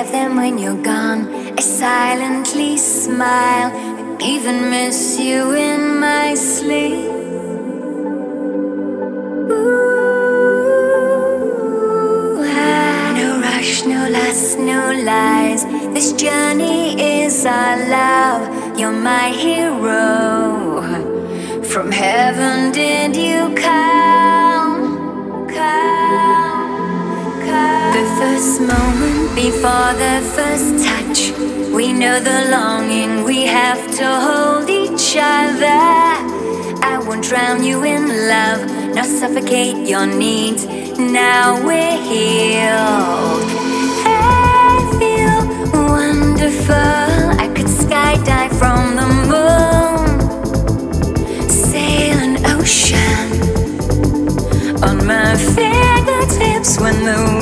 them when you're gone. I silently smile, I even miss you in my sleep. Ooh, ah, no rush, no lust, no lies. This journey is our love. You're my hero. From heaven did you come? before the first touch. We know the longing we have to hold each other. I won't drown you in love, nor suffocate your needs. Now we're healed. I feel wonderful. I could skydive from the moon, sail an ocean on my fingertips when the